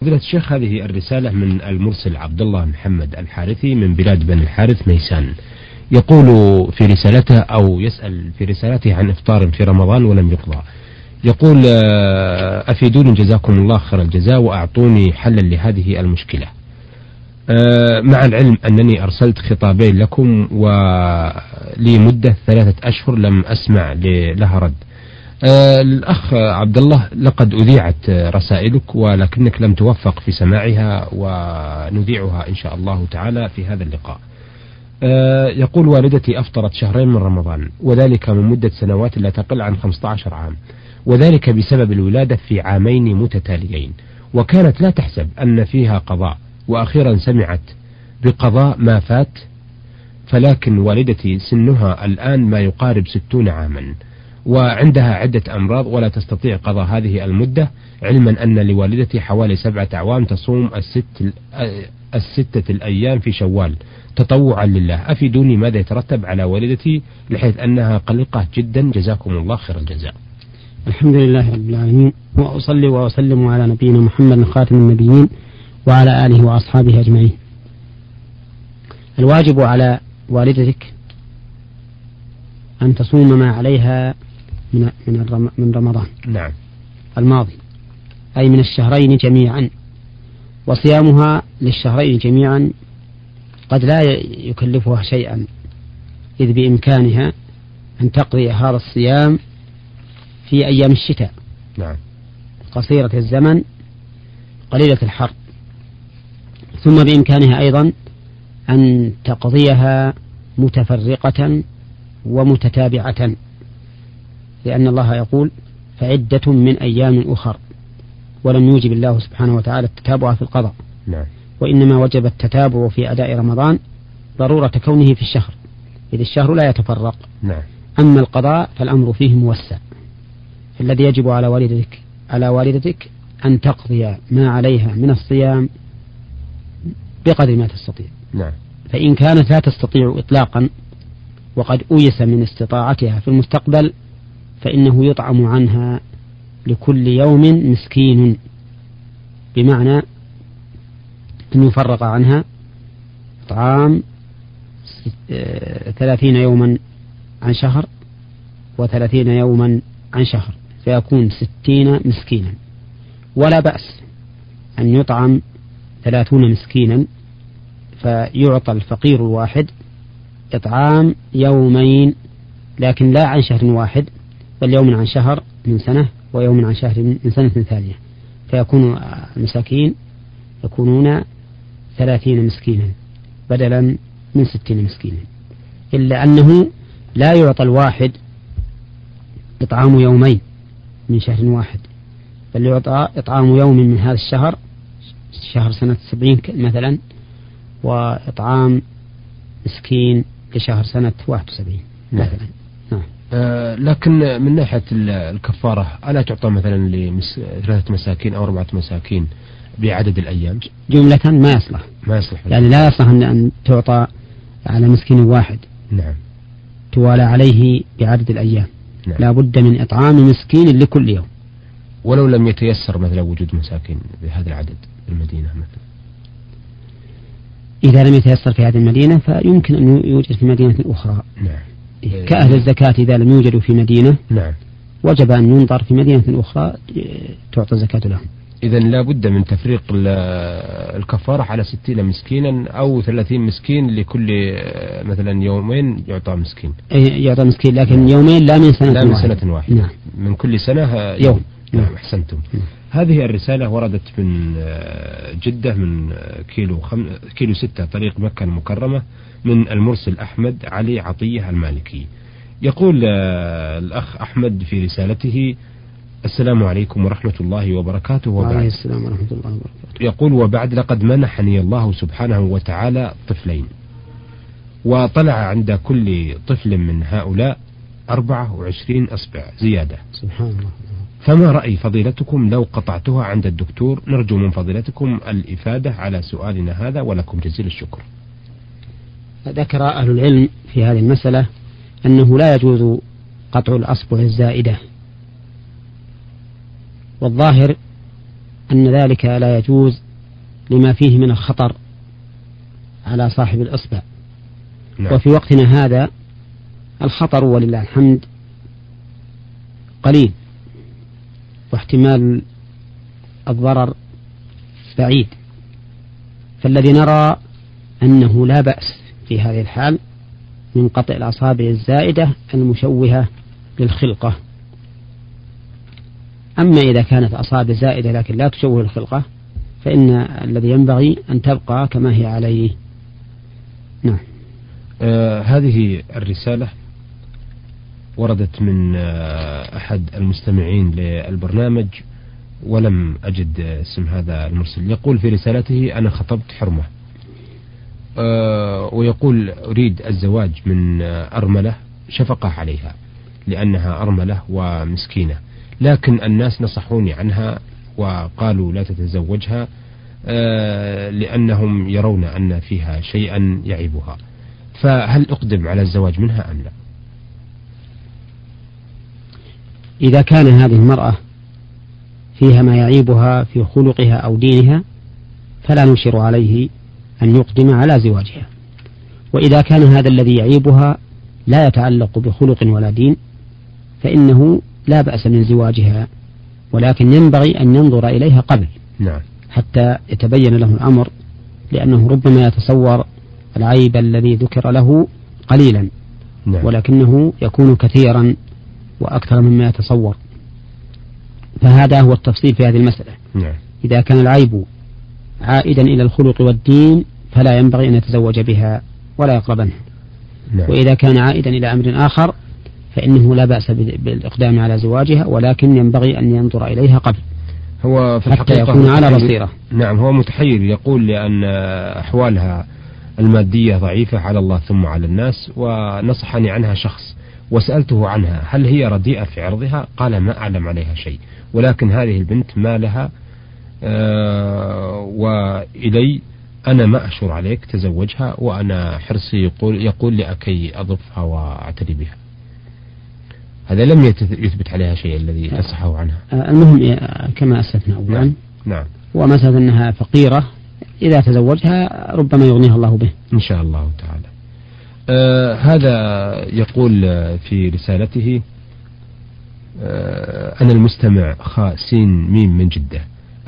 فضيلة الشيخ هذه الرسالة من المرسل عبد الله محمد الحارثي من بلاد بني الحارث ميسان يقول في رسالته أو يسأل في رسالته عن إفطار في رمضان ولم يقضى. يقول آه، أفيدوني جزاكم الله خير الجزاء وأعطوني حلا لهذه المشكلة. آه، مع العلم أنني أرسلت خطابين لكم ولي مدة ثلاثة أشهر لم أسمع لها رد. آه، الأخ عبد الله لقد أذيعت رسائلك ولكنك لم توفق في سماعها ونذيعها إن شاء الله تعالى في هذا اللقاء. آه، يقول والدتي أفطرت شهرين من رمضان وذلك من مدة سنوات لا تقل عن 15 عام وذلك بسبب الولادة في عامين متتاليين وكانت لا تحسب أن فيها قضاء وأخيرا سمعت بقضاء ما فات فلكن والدتي سنها الآن ما يقارب ستون عاما. وعندها عدة أمراض ولا تستطيع قضاء هذه المدة علما أن لوالدتي حوالي سبعة أعوام تصوم الست الستة الأيام في شوال. تطوعا لله. أفيدوني ماذا يترتب على والدتي؟ لحيث أنها قلقة جدا. جزاكم الله خير الجزاء. الحمد لله رب العالمين. وأصلي وأسلم على نبينا محمد خاتم النبيين وعلى آله وأصحابه أجمعين. الواجب على والدتك أن تصوم ما عليها من من من رمضان. نعم. الماضي. أي من الشهرين جميعا. وصيامها للشهرين جميعا قد لا يكلفها شيئا. إذ بإمكانها أن تقضي هذا الصيام في أيام الشتاء. نعم. قصيرة الزمن قليلة الحر. ثم بإمكانها أيضا أن تقضيها متفرقة ومتتابعة. لأن الله يقول فعدة من أيام أخر ولم يوجب الله سبحانه وتعالى التتابع في القضاء نعم. وإنما وجب التتابع في أداء رمضان ضرورة كونه في الشهر إذ الشهر لا يتفرق نعم. أما القضاء فالأمر فيه موسع الذي يجب على والدتك على والدتك أن تقضي ما عليها من الصيام بقدر ما تستطيع نعم. فإن كانت لا تستطيع إطلاقا وقد أيس من استطاعتها في المستقبل فإنه يطعم عنها لكل يوم مسكين. بمعنى أن يفرق عنها طعام ثلاثين يوما عن شهر وثلاثين يوما عن شهر فيكون ستين مسكينا. ولا بأس أن يطعم ثلاثون مسكينا فيعطى الفقير الواحد إطعام يومين لكن لا عن شهر واحد. بل يوم عن شهر من سنة ويوم عن شهر من سنة ثانية فيكون المساكين يكونون ثلاثين مسكينا بدلا من ستين مسكينا إلا أنه لا يعطى الواحد إطعام يومين من شهر واحد بل يعطى إطعام يوم من هذا الشهر شهر سنة سبعين مثلا وإطعام مسكين لشهر سنة واحد وسبعين. مثلا لكن من ناحية الكفارة ألا تعطى مثلا لثلاثة مساكين أو أربعة مساكين بعدد الأيام؟ جملة ما يصلح. ما يصلح. يعني لا يصلح أن تعطى على مسكين واحد. نعم. توالى عليه بعدد الأيام. نعم. لا بد من إطعام مسكين لكل يوم. ولو لم يتيسر مثلا وجود مساكين بهذا العدد في المدينة مثلا. إذا لم يتيسر في هذه المدينة فيمكن أن يوجد في مدينة أخرى نعم. كأهل الزكاة إذا لم يوجدوا في مدينة نعم. وجب أن ينظر في مدينة أخرى تعطى الزكاة لهم. إذا لا بد من تفريق الكفارة على ستين مسكينا أو ثلاثين مسكين لكل مثلا يومين يعطى مسكين. يعطى مسكين لكن يومين لا من سنة لا من سنة واحدة. نعم. من كل سنة يوم. نعم. أحسنتم. نعم. هذه الرسالة وردت من جدة من كيلو خم... كيلو ستة طريق مكة المكرمة. من المرسل أحمد علي عطية المالكي. يقول الأخ أحمد في رسالته السلام عليكم ورحمة الله وبركاته. وبعد. السلام ورحمة الله وبركاته. يقول وبعد لقد منحني الله سبحانه وتعالى طفلين. وطلع عند كل طفل من هؤلاء أربعة وعشرين أصبع زيادة. سبحان الله. فما رأي فضيلتكم لو قطعتها عند الدكتور؟ نرجو من فضيلتكم الإفادة على سؤالنا هذا ولكم جزيل الشكر. ذكر أهل العلم في هذه المسألة أنه لا يجوز قطع الأصبع الزائدة والظاهر أن ذلك لا يجوز لما فيه من الخطر على صاحب الإصبع. نعم. وفي وقتنا هذا الخطر ولله الحمد قليل واحتمال الضرر بعيد. فالذي نرى أنه لا بأس في هذه الحال من قطع الأصابع الزائدة المشوهة للخلقة أما إذا كانت أصابع زائدة لكن لا تشوه الخلقة فإن الذي ينبغي أن تبقى كما هي عليه. نعم. آه هذه الرسالة وردت من آه أحد المستمعين للبرنامج ولم أجد اسم هذا المرسل. يقول في رسالته أنا خطبت حرمة. ويقول أريد الزواج من أرملة شفقة عليها لأنها أرملة ومسكينة. لكن الناس نصحوني عنها وقالوا لا تتزوجها آه لأنهم يرون أن فيها شيئا يعيبها. فهل أقدم على الزواج منها أم لا؟ إذا كان هذه المرأة فيها ما يعيبها في خلقها أو دينها فلا نشر عليه أن يقدم على زواجها وإذا كان هذا الذي يعيبها لا يتعلق بخلق ولا دين فإنه لا بأس من زواجها ولكن ينبغي أن ينظر إليها قبل نعم. حتى يتبين له الأمر لأنه ربما يتصور العيب الذي ذكر له قليلا نعم. ولكنه يكون كثيرا وأكثر مما يتصور فهذا هو التفصيل في هذه المسألة نعم. إذا كان العيب عائدا إلى الخلق والدين فلا ينبغي أن يتزوج بها ولا يقربنها نعم. وإذا كان عائدا إلى أمر آخر فإنه لا بأس بالإقدام على زواجها ولكن ينبغي أن ينظر إليها قبل. هو في حتى يكون على بصيرة. نعم هو متحير. يقول لأن أحوالها المادية ضعيفة على الله ثم على الناس ونصحني عنها شخص وسألته عنها هل هي رديئة في عرضها؟ قال ما أعلم عليها شيء. ولكن هذه البنت ما لها آه وإلي أنا ما أشور عليك تزوجها وأنا حرصي يقول يقول لأكي أضفها وأعتني بها. هذا لم يثبت عليها شيء الذي نصحه عنها. آه، المهم كما أسلفنا أولا نعم, نعم. ومسألة أنها فقيرة. إذا تزوجها ربما يغنيها الله به. إن شاء الله تعالى. آه هذا يقول في رسالته آه أنا المستمع خا سين ميم من جدة.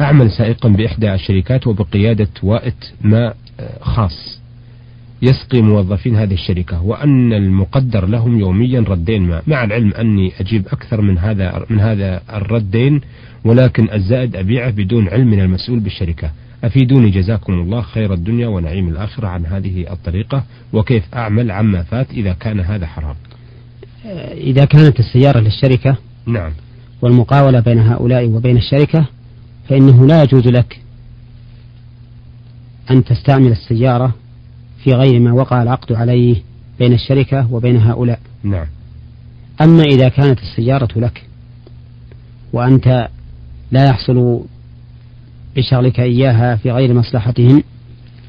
أعمل سائقا بإحدى الشركات وبقيادة وائت ماء آه، خاص يسقي موظفين هذه الشركة وأن المقدر لهم يوميا ردين ماء مع العلم أني أجيب أكثر من هذا من هذا الردين ولكن الزائد أبيعه بدون علم من المسؤول بالشركة. أفيدوني جزاكم الله خير الدنيا ونعيم الآخرة عن هذه الطريقة وكيف أعمل عما فات إذا كان هذا حرام. إذا كانت السيارة للشركة نعم. والمقاولة بين هؤلاء وبين الشركة فإنه لا يجوز لك أن تستعمل السيارة في غير ما وقع العقد عليه بين الشركة وبين هؤلاء. نعم. أما إذا كانت السيارة لك وأنت لا يحصل بشغلك إياها في غير مصلحتهم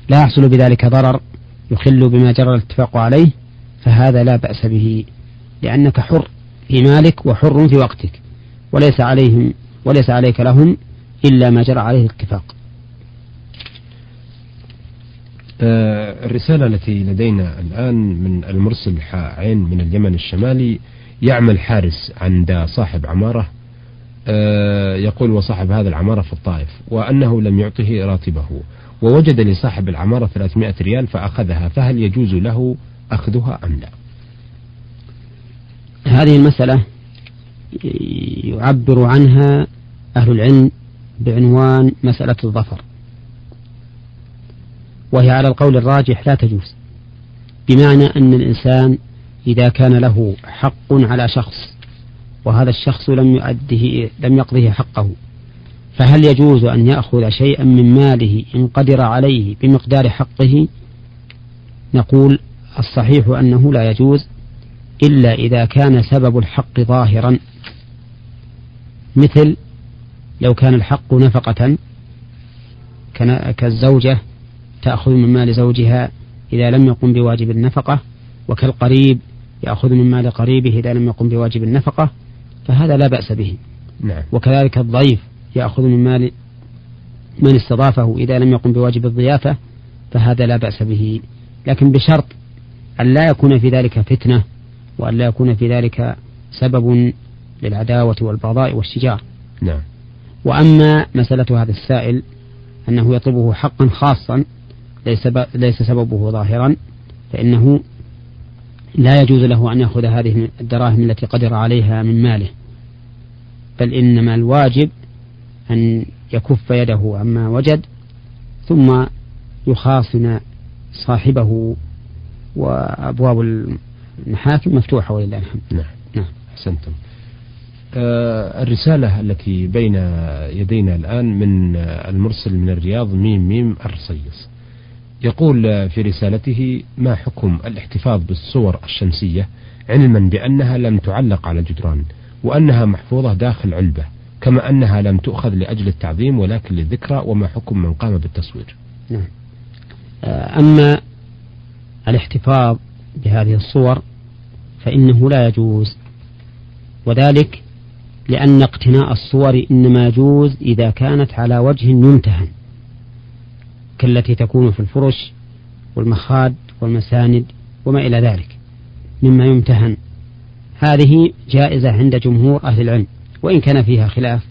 لا يحصل بذلك ضرر يخل بما جرى الاتفاق عليه فهذا لا بأس به لأنك حر في مالك وحر في وقتك وليس عليهم وليس عليك لهم إلا ما جرى عليه الاتفاق. آه، الرسالة التي لدينا الآن من المرسل عين من اليمن الشمالي يعمل حارس عند صاحب عمارة. آه، يقول وصاحب هذا العمارة في الطائف وأنه لم يعطه راتبه ووجد لصاحب العمارة 300 ريال فأخذها فهل يجوز له أخذها أم لا؟ هذه المسألة يعبر عنها أهل العلم بعنوان مسألة الظفر. وهي على القول الراجح لا تجوز بمعنى أن الإنسان إذا كان له حق على شخص وهذا الشخص لم يؤده لم يقضه حقه فهل يجوز أن يأخذ شيئا من ماله إن قدر عليه بمقدار حقه؟ نقول الصحيح أنه لا يجوز إلا إذا كان سبب الحق ظاهرا. مثل لو كان الحق نفقة كالزوجة تأخذ من مال زوجها إذا لم يقم بواجب النفقة وكالقريب يأخذ من مال قريبه إذا لم يقم بواجب النفقة فهذا لا بأس به. نعم. وكذلك الضيف يأخذ من مال من استضافه إذا لم يقم بواجب الضيافة فهذا لا بأس به. لكن بشرط أن لا يكون في ذلك فتنة وأن لا يكون في ذلك سبب للعداوة والبغضاء والشجار نعم. وأما مسألة هذا السائل أنه يطلبه حقا خاصا ليس, ليس سببه ظاهرا فإنه لا يجوز له أن يأخذ هذه الدراهم التي قدر عليها من ماله. بل إنما الواجب أن يكف يده عما وجد ثم يخاصم صاحبه وأبواب المحاكم مفتوحة ولله الحمد. نعم. نعم. أحسنتم. الرسالة التي بين يدينا الآن من المرسل من الرياض ميم ميم الرصيص. يقول في رسالته ما حكم الاحتفاظ بالصور الشمسية علما بأنها لم تعلق على الجدران وأنها محفوظة داخل علبة كما أنها لم تؤخذ لأجل التعظيم ولكن للذكرى وما حكم من قام بالتصوير؟ نعم. آه، أما الاحتفاظ بهذه الصور فإنه لا يجوز وذلك لأن اقتناء الصور إنما يجوز إذا كانت على وجه يمتهن كالتي تكون في الفرش والمخاد والمساند وما إلى ذلك مما يمتهن هذه جائزة عند جمهور أهل العلم وإن كان فيها خلاف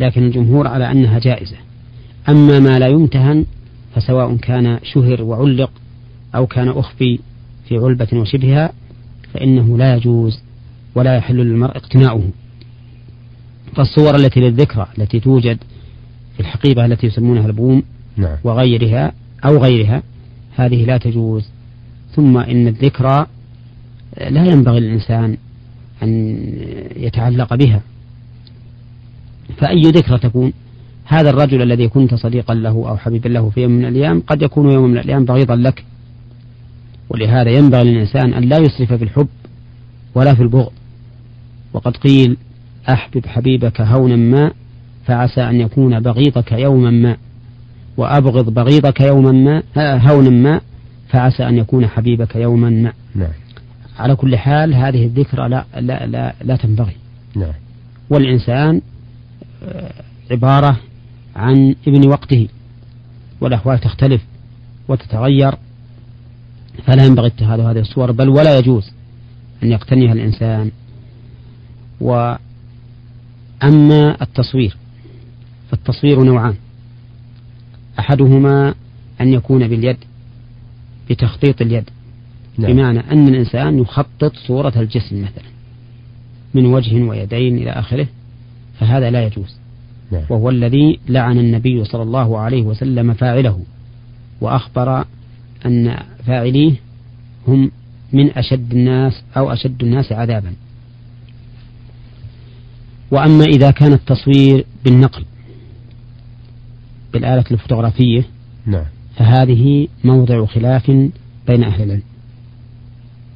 لكن الجمهور على أنها جائزة. أما ما لا يمتهن فسواء كان شهر وعلق أو كان أخفي في علبة وشبهها فإنه لا يجوز ولا يحل للمرء اقتناؤه. فالصور التي للذكرى التي توجد في الحقيبة التي يسمونها البوم نعم. وغيرها أو غيرها هذه لا تجوز. ثم إن الذكرى لا ينبغي للإنسان أن يتعلق بها. فأي ذكرى تكون هذا الرجل الذي كنت صديقا له أو حبيبا له في يوم من الأيام قد يكون يوم من الأيام بغيضا لك. ولهذا ينبغي للإنسان أن لا يسرف في الحب ولا في البغض. وقد قيل أحبب حبيبك هونا ما فعسى أن يكون بغيضك يوما ما وأبغض بغيضك يوما ما هونا ما فعسى أن يكون حبيبك يوما ما نعم. على كل حال هذه الذكرى لا, لا, لا, لا تنبغي نعم. والإنسان آه، عبارة عن ابن وقته والأحوال تختلف وتتغير فلا ينبغي اتخاذ هذه الصور بل ولا يجوز أن يقتنيها الإنسان وأما التصوير فالتصوير نوعان أحدهما أن يكون باليد بتخطيط اليد نعم. بمعنى أن الإنسان يخطط صورة الجسم مثلا من وجه ويدين إلى آخره فهذا لا يجوز نعم. وهو الذي لعن النبي صلى الله عليه وسلم فاعله وأخبر أن فاعليه هم من أشد الناس أو أشد الناس عذابا وأما إذا كان التصوير بالنقل بالآلة الفوتوغرافية نعم. فهذه موضع خلاف بين أهل العلم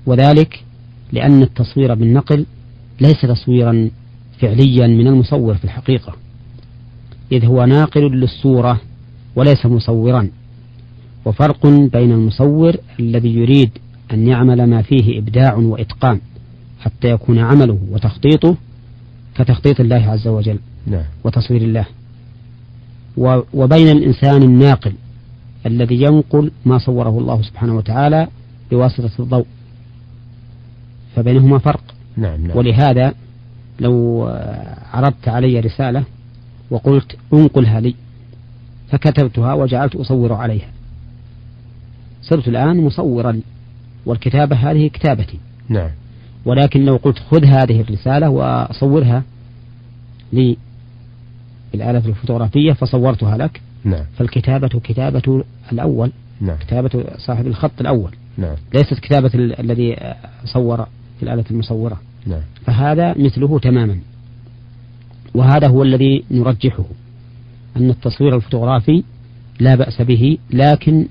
وذلك لأن التصوير بالنقل ليس تصويرا فعليا من المصور في الحقيقة إذ هو ناقل للصورة وليس مصورا وفرق بين المصور الذي يريد أن يعمل ما فيه إبداع وإتقان حتى يكون عمله وتخطيطه كتخطيط الله عز وجل نعم. وتصوير الله. وبين الإنسان الناقل الذي ينقل ما صوره الله سبحانه وتعالى بواسطة الضوء. فبينهما فرق. نعم نعم. ولهذا لو عرضت علي رسالة وقلت انقلها لي فكتبتها وجعلت أصور عليها. صرت الآن مصورا والكتابة هذه كتابتي. نعم. ولكن لو قلت خذ هذه الرسالة وصورها لي بالآلة الفوتوغرافية فصورتها لك نعم. فالكتابة كتابة الأول نعم. كتابة صاحب الخط الأول نعم. ليست كتابة الذي صور في الآلة المصورة نعم. فهذا مثله تماما وهذا هو الذي نرجحه أن التصوير الفوتوغرافي لا بأس به لكن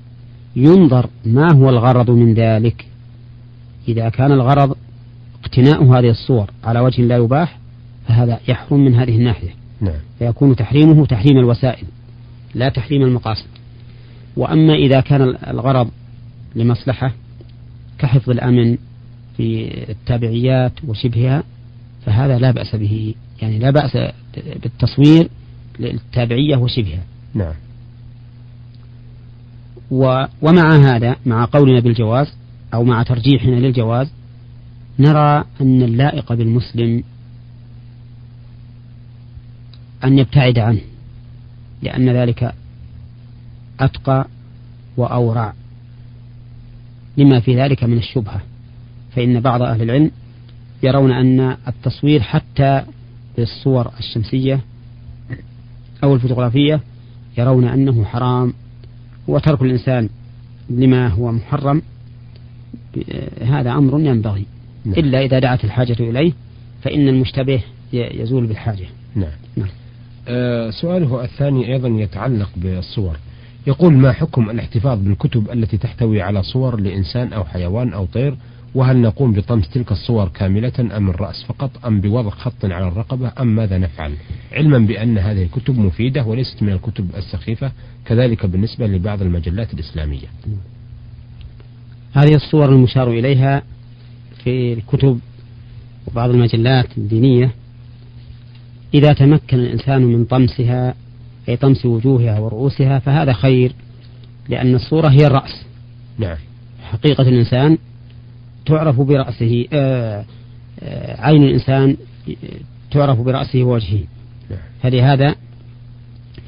ينظر ما هو الغرض من ذلك إذا كان الغرض اقتناء هذه الصور على وجه لا يباح فهذا يحرم من هذه الناحية. نعم. فيكون تحريمه تحريم الوسائل لا تحريم المقاصد. وأما إذا كان الغرض لمصلحة كحفظ الأمن في التابعيات وشبهها فهذا لا بأس به. يعني لا بأس بالتصوير للتابعية وشبهها. نعم. و ومع هذا مع قولنا بالجواز أو مع ترجيحنا للجواز نرى أن اللائق بالمسلم أن يبتعد عنه لأن ذلك أتقى وأورع. لما في ذلك من الشبهة. فإن بعض أهل العلم يرون أن التصوير حتى بالصور الشمسية أو الفوتوغرافية يرون أنه حرام. وترك الإنسان لما هو محرم هذا أمر ينبغي. نعم. إلا إذا دعت الحاجة إليه فإن المشتبه يزول بالحاجة. نعم, نعم. آه سؤاله الثاني أيضا يتعلق بالصور. يقول ما حكم الاحتفاظ بالكتب التي تحتوي على صور لإنسان أو حيوان أو طير؟ وهل نقوم بطمس تلك الصور كاملة أم الرأس فقط أم بوضع خط على الرقبة أم ماذا نفعل؟ علما بأن هذه الكتب مفيدة وليست من الكتب السخيفة كذلك بالنسبة لبعض المجلات الإسلامية. هذه الصور المشار إليها في الكتب وبعض المجلات الدينية إذا تمكن الإنسان من طمسها أي طمس وجوهها ورؤوسها فهذا خير لأن الصورة هي الرأس. نعم. حقيقة الإنسان تعرف برأسه آه آه عين الإنسان تعرف برأسه ووجهه. نعم. فلهذا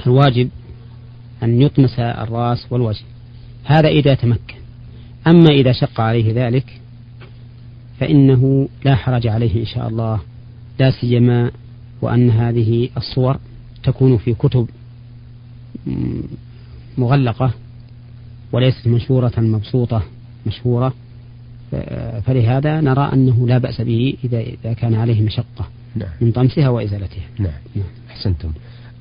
الواجب أن يطمس الرأس والوجه. هذا إذا تمكن. أما إذا شق عليه ذلك فإنه لا حرج عليه إن شاء الله لا سيما وأن هذه الصور تكون في كتب مغلقة وليست منشورة مبسوطة مشهورة فلهذا نرى أنه لا بأس به إذا إذا كان عليه مشقة نعم. من طمسها وإزالتها نعم. نعم أحسنتم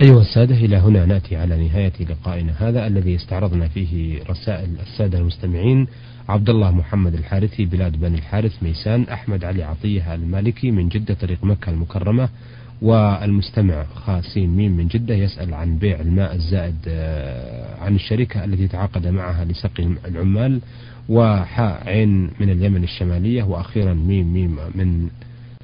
أيها السادة إلى هنا نأتي على نهاية لقائنا هذا الذي استعرضنا فيه رسائل السادة المستمعين عبد الله محمد الحارثي بلاد بني الحارث ميسان أحمد علي عطية المالكي من جدة طريق مكة المكرمة والمستمع خاسين ميم من جدة يسأل عن بيع الماء الزائد آه، عن الشركة التي تعاقد معها لسقي العمال وحاء عين من اليمن الشمالية وأخيرا ميم ميم من